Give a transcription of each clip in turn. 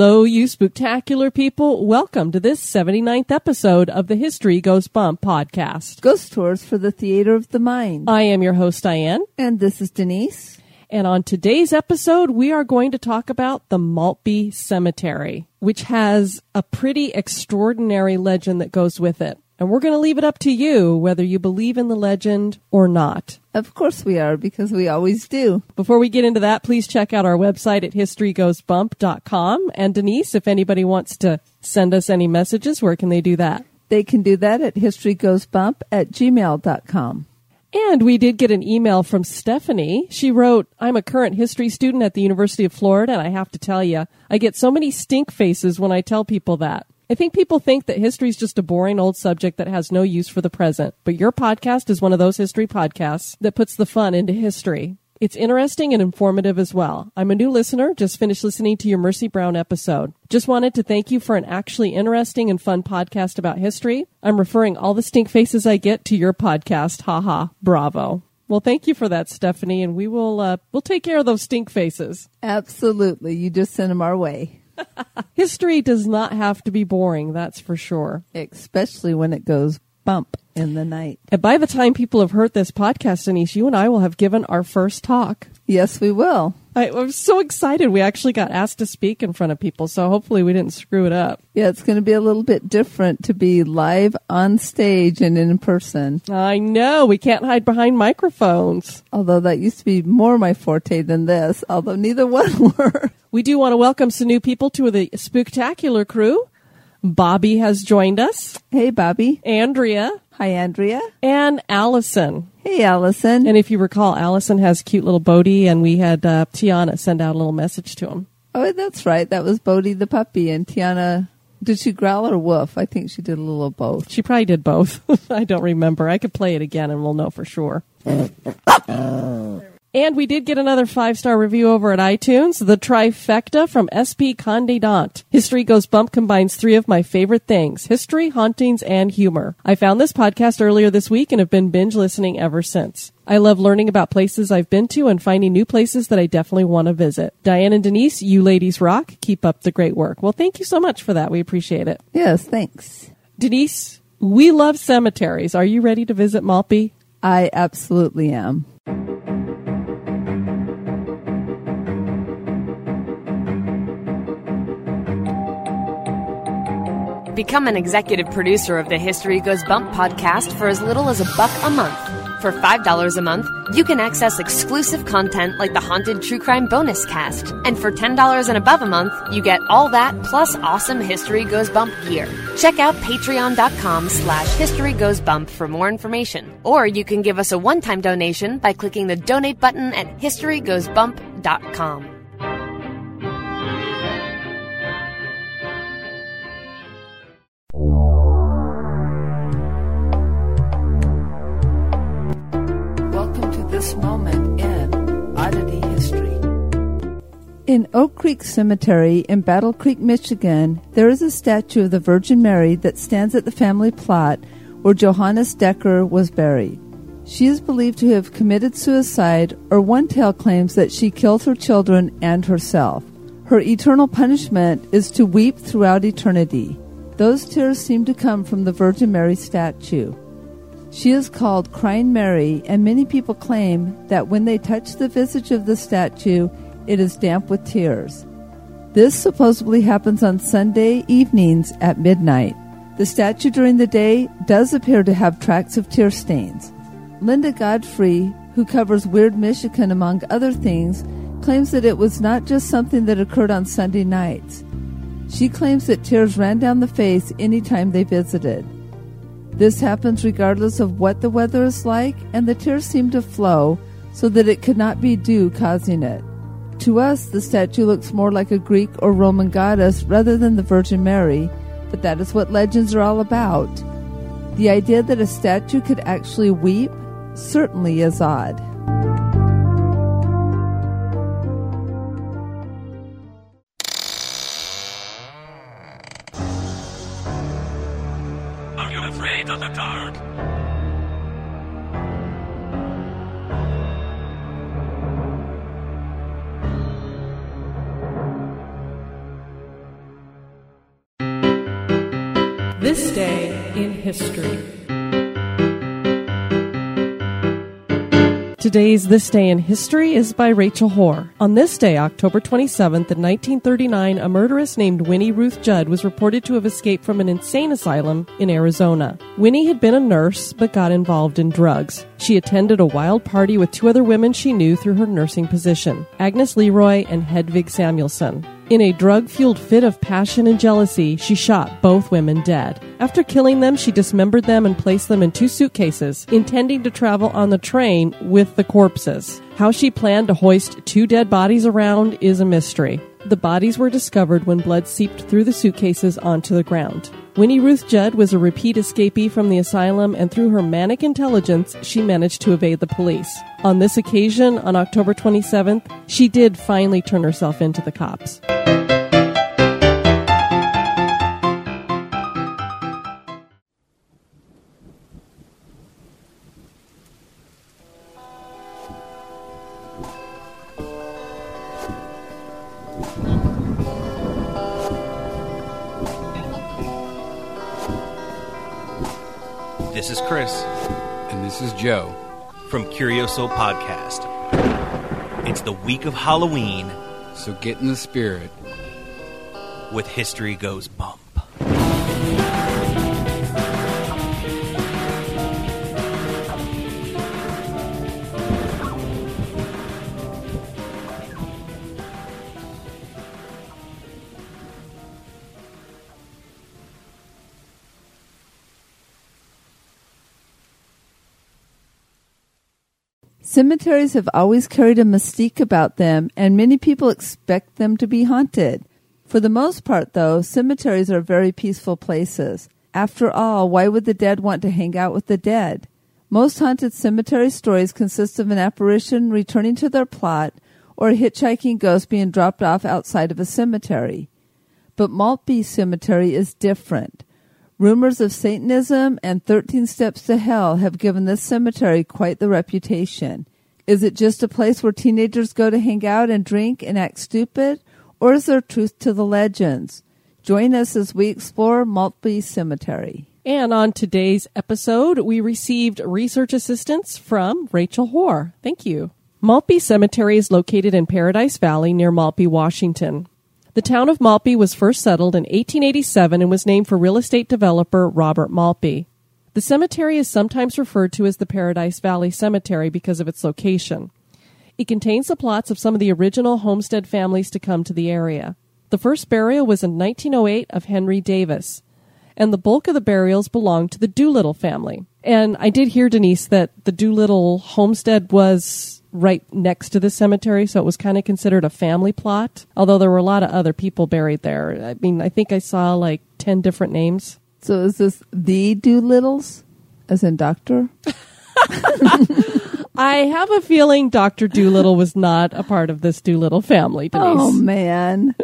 Hello, you spectacular people. Welcome to this 79th episode of the History Goes Bump podcast. Ghost Tours for the Theater of the Mind. I am your host, Diane. And this is Denise. And on today's episode, we are going to talk about the Maltby Cemetery, which has a pretty extraordinary legend that goes with it. And we're going to leave it up to you whether you believe in the legend or not. Of course we are, because we always do. Before we get into that, please check out our website at historygoesbump.com. And Denise, if anybody wants to send us any messages, where can they do that? They can do that at historygoesbump at gmail.com. And we did get an email from Stephanie. She wrote, I'm a current history student at the University of Florida, and I have to tell you, I get so many stink faces when I tell people that. I think people think that history is just a boring old subject that has no use for the present, but your podcast is one of those history podcasts that puts the fun into history. It's interesting and informative as well. I'm a new listener, just finished listening to your Mercy Brown episode. Just wanted to thank you for an actually interesting and fun podcast about history. I'm referring all the stink faces I get to your podcast. Haha, bravo. Well, thank you for that, Stephanie, and we will uh, we'll take care of those stink faces. Absolutely. You just send them our way. History does not have to be boring, that's for sure. Especially when it goes bump in the night. And by the time people have heard this podcast, Denise, you and I will have given our first talk. Yes, we will. I, I'm so excited. We actually got asked to speak in front of people, so hopefully we didn't screw it up. Yeah, it's going to be a little bit different to be live on stage and in person. I know. We can't hide behind microphones. Although that used to be more my forte than this, although neither one were. We do want to welcome some new people to the Spooktacular crew. Bobby has joined us, Hey, Bobby. Andrea, Hi, Andrea. and Allison. Hey, Allison. And if you recall, Allison has cute little Bodie, and we had uh, Tiana send out a little message to him. oh, that's right. That was Bodie the puppy. And Tiana, did she growl or woof? I think she did a little of both. She probably did both. I don't remember. I could play it again, and we'll know for sure. And we did get another five star review over at iTunes. The trifecta from SP Conde Dant. History Goes Bump combines three of my favorite things history, hauntings, and humor. I found this podcast earlier this week and have been binge listening ever since. I love learning about places I've been to and finding new places that I definitely want to visit. Diane and Denise, you ladies rock. Keep up the great work. Well, thank you so much for that. We appreciate it. Yes, thanks. Denise, we love cemeteries. Are you ready to visit Maltby? I absolutely am. Become an executive producer of the History Goes Bump podcast for as little as a buck a month. For $5 a month, you can access exclusive content like the Haunted True Crime Bonus Cast. And for $10 and above a month, you get all that plus awesome History Goes Bump gear. Check out patreon.com slash History Goes Bump for more information. Or you can give us a one-time donation by clicking the donate button at historygoesbump.com. moment in Oddity History. In Oak Creek Cemetery in Battle Creek, Michigan, there is a statue of the Virgin Mary that stands at the family plot where Johannes Decker was buried. She is believed to have committed suicide, or one tale claims that she killed her children and herself. Her eternal punishment is to weep throughout eternity. Those tears seem to come from the Virgin Mary statue. She is called Crying Mary, and many people claim that when they touch the visage of the statue, it is damp with tears. This supposedly happens on Sunday evenings at midnight. The statue during the day does appear to have tracks of tear stains. Linda Godfrey, who covers Weird Michigan among other things, claims that it was not just something that occurred on Sunday nights. She claims that tears ran down the face any time they visited. This happens regardless of what the weather is like, and the tears seem to flow so that it could not be dew causing it. To us, the statue looks more like a Greek or Roman goddess rather than the Virgin Mary, but that is what legends are all about. The idea that a statue could actually weep certainly is odd. This day in history. Today's This Day in History is by Rachel Hoare. On this day, October 27th, in 1939, a murderess named Winnie Ruth Judd was reported to have escaped from an insane asylum in Arizona. Winnie had been a nurse, but got involved in drugs. She attended a wild party with two other women she knew through her nursing position, Agnes LeRoi and Hedvig Samuelson. In a drug fueled fit of passion and jealousy, she shot both women dead. After killing them, she dismembered them and placed them in two suitcases, intending to travel on the train with the corpses. How she planned to hoist two dead bodies around is a mystery. The bodies were discovered when blood seeped through the suitcases onto the ground. Winnie Ruth Judd was a repeat escapee from the asylum, and through her manic intelligence, she managed to evade the police. On this occasion, on October 27th, she did finally turn herself into the cops. Joe. from Curioso Podcast. It's the week of Halloween So get in the spirit. with History Goes Bump. Cemeteries have always carried a mystique about them, and many people expect them to be haunted. For the most part, though, cemeteries are very peaceful places. After all, why would the dead want to hang out with the dead? Most haunted cemetery stories consist of an apparition returning to their plot or a hitchhiking ghost being dropped off outside of a cemetery. But Maltby Cemetery is different. Rumors of Satanism and 13 Steps to Hell have given this cemetery quite the reputation. Is it just a place where teenagers go to hang out and drink and act stupid? Or is there truth to the legends? Join us as we explore Maltby Cemetery. And on today's episode, we received research assistance from Rachel Hoare. Thank you. Maltby Cemetery is located in Paradise Valley near Maltby, Washington. The town of Maltby was first settled in 1887 and was named for real estate developer Robert Maltby. The cemetery is sometimes referred to as the Paradise Valley Cemetery because of its location. It contains the plots of some of the original homestead families to come to the area. The first burial was in 1908 of Henry Davis, and the bulk of the burials belonged to the Doolittle family. And I did hear, Denise, that the Doolittle homestead was right next to the cemetery, so it was kind of considered a family plot, although there were a lot of other people buried there. I mean, I think I saw like 10 different names. So is this the Doolittles? As in doctor? I have a feeling Dr. Doolittle was not a part of this Doolittle family, Denise. Oh man.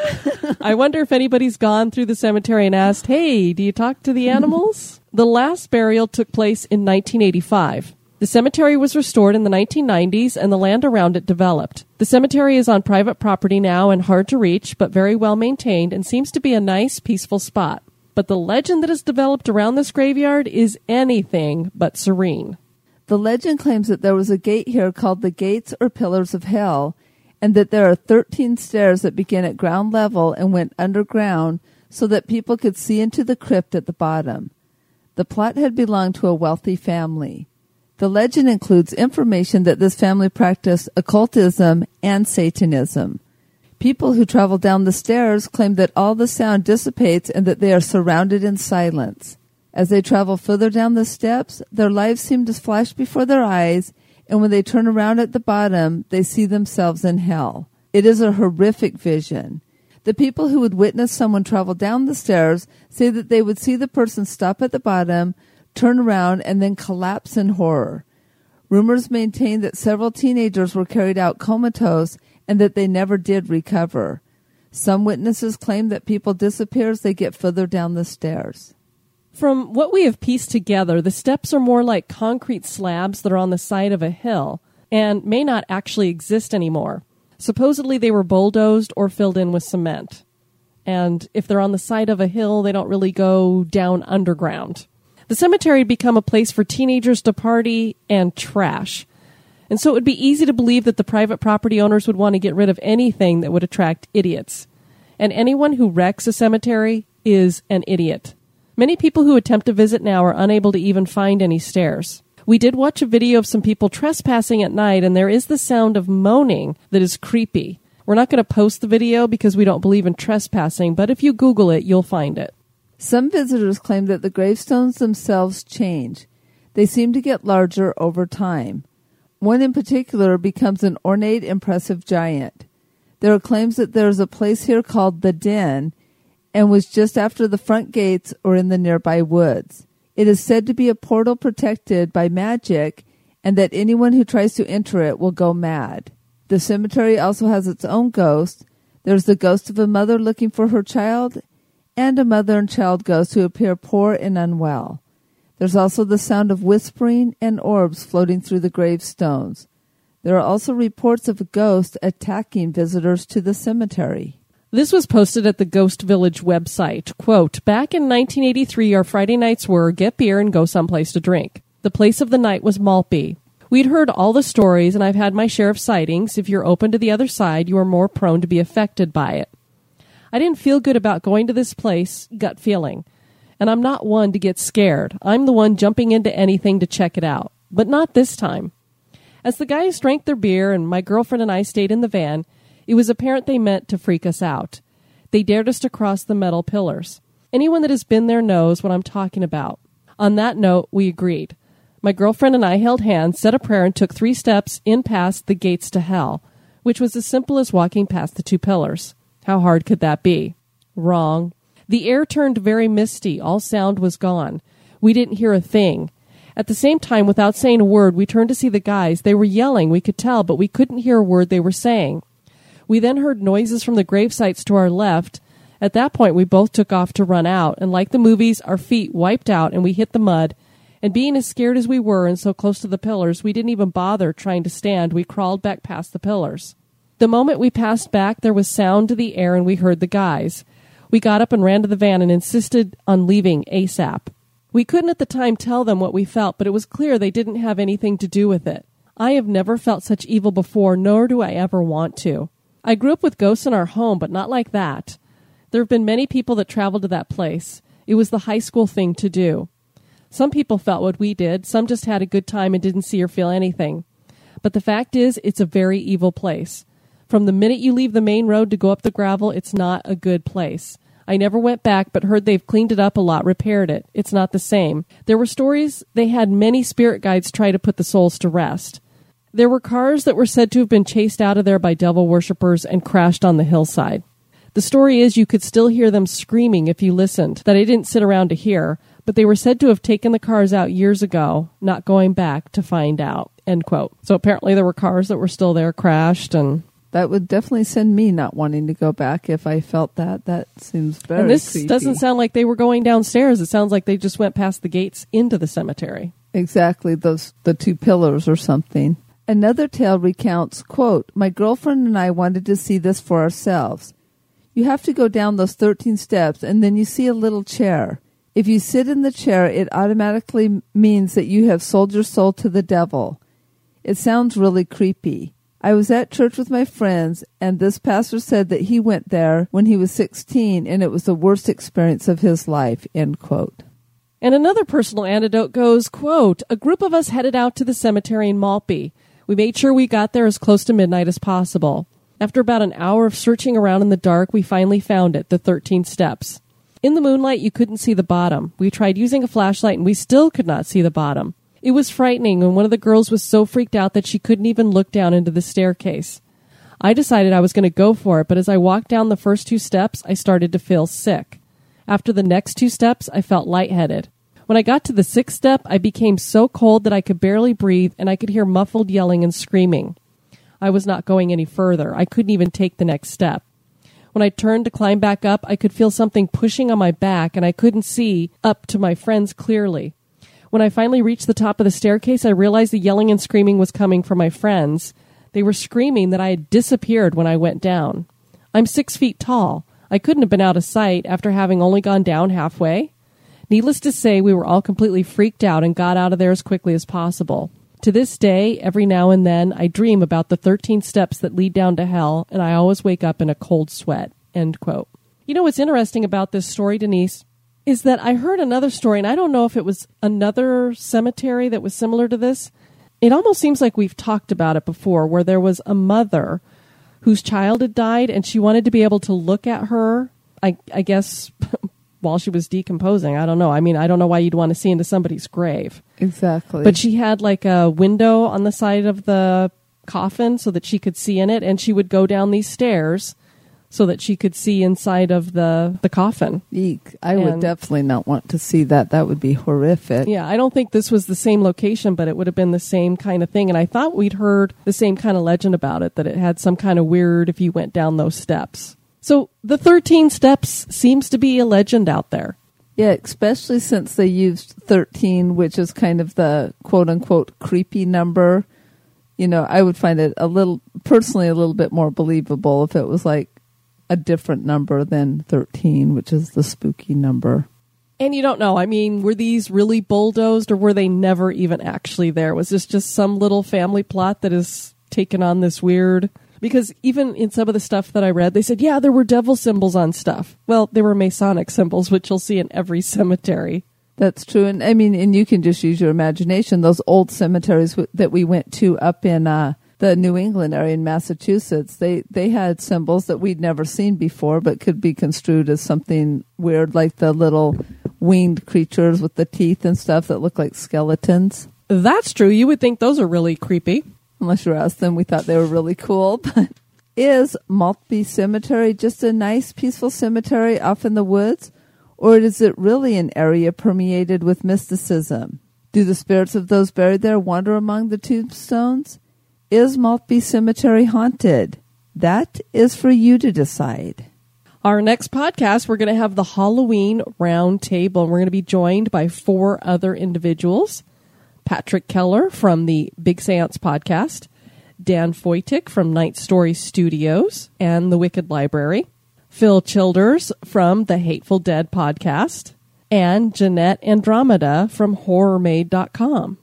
I wonder if anybody's gone through the cemetery and asked, hey, do you talk to the animals? the last burial took place in 1985. The cemetery was restored in the 1990s and the land around it developed. The cemetery is on private property now and hard to reach, but very well maintained and seems to be a nice, peaceful spot. But the legend that has developed around this graveyard is anything but serene. The legend claims that there was a gate here called the Gates or Pillars of Hell, and that there are 13 stairs that begin at ground level and went underground so that people could see into the crypt at the bottom. The plot had belonged to a wealthy family. The legend includes information that this family practiced occultism and Satanism. People who travel down the stairs claim that all the sound dissipates and that they are surrounded in silence. As they travel further down the steps, their lives seem to flash before their eyes, and when they turn around at the bottom, they see themselves in hell. It is a horrific vision. The people who would witness someone travel down the stairs say that they would see the person stop at the bottom, turn around, and then collapse in horror. Rumors maintain that several teenagers were carried out comatose and that they never did recover. Some witnesses claim that people disappear as they get further down the stairs. From what we have pieced together, the steps are more like concrete slabs that are on the side of a hill and may not actually exist anymore. Supposedly, they were bulldozed or filled in with cement. And if they're on the side of a hill, they don't really go down underground. The cemetery had become a place for teenagers to party and trash. And so it would be easy to believe that the private property owners would want to get rid of anything that would attract idiots. And anyone who wrecks a cemetery is an idiot. Many people who attempt to visit now are unable to even find any stairs. We did watch a video of some people trespassing at night, and there is the sound of moaning that is creepy. We're not going to post the video because we don't believe in trespassing, but if you Google it, you'll find it. Some visitors claim that the gravestones themselves change. They seem to get larger over time. One in particular becomes an ornate, impressive giant. There are claims that there is a place here called the Den and was just after the front gates or in the nearby woods. It is said to be a portal protected by magic and that anyone who tries to enter it will go mad. The cemetery also has its own ghost. There's the ghost of a mother looking for her child and a mother and child ghost who appear poor and unwell. There's also the sound of whispering and orbs floating through the gravestones. There are also reports of a ghost attacking visitors to the cemetery. This was posted at the Ghost Village website. Quote, Back in 1983, our Friday nights were get beer and go someplace to drink. The place of the night was Maltby. We'd heard all the stories, and I've had my share of sightings. If you're open to the other side, you are more prone to be affected by it. I didn't feel good about going to this place, gut feeling and I'm not one to get scared. I'm the one jumping into anything to check it out. But not this time. As the guys drank their beer and my girlfriend and I stayed in the van, it was apparent they meant to freak us out. They dared us to cross the metal pillars. Anyone that has been there knows what I'm talking about. On that note, we agreed. My girlfriend and I held hands, said a prayer, and took three steps in past the gates to hell, which was as simple as walking past the two pillars. How hard could that be? Wrong. The air turned very misty. All sound was gone. We didn't hear a thing. At the same time, without saying a word, we turned to see the guys. They were yelling, we could tell, but we couldn't hear a word they were saying. We then heard noises from the grave sites to our left. At that point, we both took off to run out, and like the movies, our feet wiped out and we hit the mud. And being as scared as we were and so close to the pillars, we didn't even bother trying to stand. We crawled back past the pillars. The moment we passed back, there was sound to the air and we heard the guys. We got up and ran to the van and insisted on leaving ASAP. We couldn't at the time tell them what we felt, but it was clear they didn't have anything to do with it. I have never felt such evil before, nor do I ever want to. I grew up with ghosts in our home, but not like that. There have been many people that traveled to that place. It was the high school thing to do. Some people felt what we did, some just had a good time and didn't see or feel anything. But the fact is, it's a very evil place. From the minute you leave the main road to go up the gravel, it's not a good place. I never went back, but heard they've cleaned it up a lot, repaired it. It's not the same. There were stories they had many spirit guides try to put the souls to rest. There were cars that were said to have been chased out of there by devil worshippers and crashed on the hillside. The story is you could still hear them screaming if you listened, that I didn't sit around to hear, but they were said to have taken the cars out years ago, not going back to find out. End quote. So apparently there were cars that were still there crashed and that would definitely send me not wanting to go back if I felt that. That seems very. And this creepy. doesn't sound like they were going downstairs. It sounds like they just went past the gates into the cemetery. Exactly, those the two pillars or something. Another tale recounts, quote, My girlfriend and I wanted to see this for ourselves. You have to go down those 13 steps and then you see a little chair. If you sit in the chair, it automatically means that you have sold your soul to the devil. It sounds really creepy. I was at church with my friends, and this pastor said that he went there when he was 16 and it was the worst experience of his life. End quote. And another personal anecdote goes, quote, a group of us headed out to the cemetery in Maltby. We made sure we got there as close to midnight as possible. After about an hour of searching around in the dark, we finally found it, the 13 steps. In the moonlight, you couldn't see the bottom. We tried using a flashlight and we still could not see the bottom. It was frightening, and one of the girls was so freaked out that she couldn't even look down into the staircase. I decided I was going to go for it, but as I walked down the first two steps, I started to feel sick. After the next two steps, I felt lightheaded. When I got to the sixth step, I became so cold that I could barely breathe and I could hear muffled yelling and screaming. I was not going any further. I couldn't even take the next step. When I turned to climb back up, I could feel something pushing on my back and I couldn't see up to my friends clearly. When I finally reached the top of the staircase, I realized the yelling and screaming was coming from my friends. They were screaming that I had disappeared when I went down. I'm six feet tall. I couldn't have been out of sight after having only gone down halfway. Needless to say, we were all completely freaked out and got out of there as quickly as possible. To this day, every now and then, I dream about the 13 steps that lead down to hell, and I always wake up in a cold sweat. End quote. You know what's interesting about this story, Denise? Is that I heard another story, and I don't know if it was another cemetery that was similar to this. It almost seems like we've talked about it before, where there was a mother whose child had died, and she wanted to be able to look at her, I, I guess, while she was decomposing. I don't know. I mean, I don't know why you'd want to see into somebody's grave. Exactly. But she had like a window on the side of the coffin so that she could see in it, and she would go down these stairs so that she could see inside of the, the coffin. Eek. I would definitely not want to see that. That would be horrific. Yeah, I don't think this was the same location, but it would have been the same kind of thing. And I thought we'd heard the same kind of legend about it, that it had some kind of weird if you went down those steps. So the 13 steps seems to be a legend out there. Yeah, especially since they used 13, which is kind of the quote unquote creepy number. You know, I would find it a little, personally, a little bit more believable if it was like a different number than 13, which is the spooky number. And you don't know. I mean, were these really bulldozed or were they never even actually there? Was this just some little family plot that has taken on this weird? Because even in some of the stuff that I read, they said, yeah, there were devil symbols on stuff. Well, there were Masonic symbols, which you'll see in every cemetery. That's true. And I mean, and you can just use your imagination. Those old cemeteries w- that we went to up in uh, the New England area in Massachusetts, they, they had symbols that we'd never seen before, but could be construed as something weird, like the little winged creatures with the teeth and stuff that look like skeletons. That's true. You would think those are really creepy. Unless you asked them, we thought they were really cool. But is Maltby Cemetery just a nice, peaceful cemetery off in the woods? Or is it really an area permeated with mysticism? Do the spirits of those buried there wander among the tombstones? Is Maltby Cemetery haunted? That is for you to decide. Our next podcast, we're going to have the Halloween round table, and we're going to be joined by four other individuals Patrick Keller from the Big Seance podcast, Dan Foytik from Night Story Studios and the Wicked Library, Phil Childers from the Hateful Dead podcast, and Jeanette Andromeda from HorrorMade.com.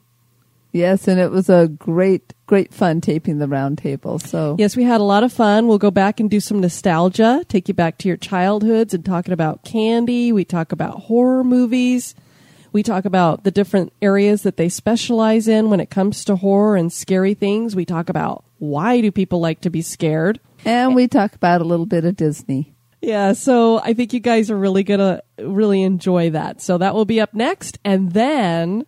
Yes, and it was a great, great fun taping the round table. So Yes, we had a lot of fun. We'll go back and do some nostalgia, take you back to your childhoods and talking about candy. We talk about horror movies. We talk about the different areas that they specialize in when it comes to horror and scary things. We talk about why do people like to be scared? and we talk about a little bit of Disney. Yeah, so I think you guys are really going to really enjoy that. So that will be up next. And then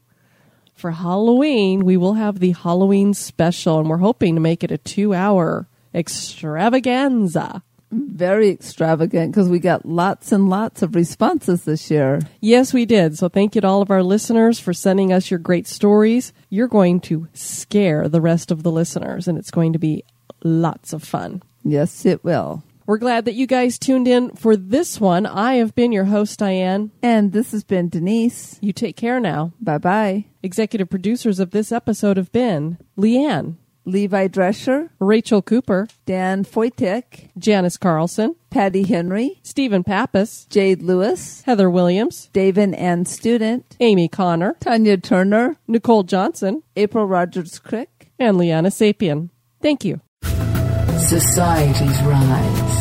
for Halloween, we will have the Halloween special, and we're hoping to make it a two hour extravaganza. Very extravagant because we got lots and lots of responses this year. Yes, we did. So thank you to all of our listeners for sending us your great stories. You're going to scare the rest of the listeners, and it's going to be lots of fun. Yes, it will. We're glad that you guys tuned in for this one. I have been your host, Diane. And this has been Denise. You take care now. Bye bye. Executive producers of this episode have been Leanne, Levi Drescher, Rachel Cooper, Dan Foytik, Janice Carlson, Patty Henry, Stephen Pappas, Jade Lewis, Heather Williams, David Ann Student, Amy Connor, Tanya Turner, Nicole Johnson, April Rogers Crick, and Liana Sapien. Thank you. Societies rise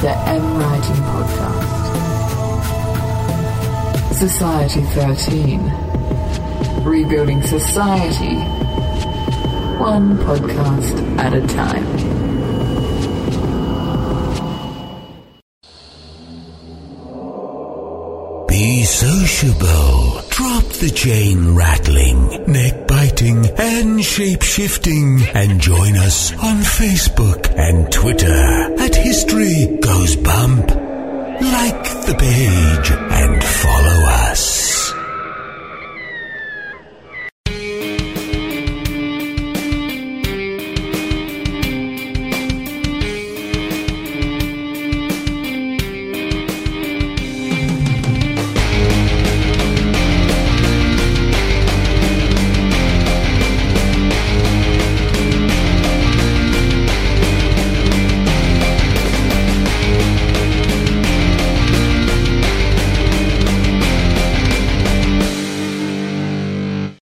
the M Writing Podcast, Society 13, Rebuilding Society, one podcast at a time. Be sociable. Drop the chain rattling, neck biting, and shape shifting, and join us on Facebook and Twitter at History Goes Bump. Like the page and follow us.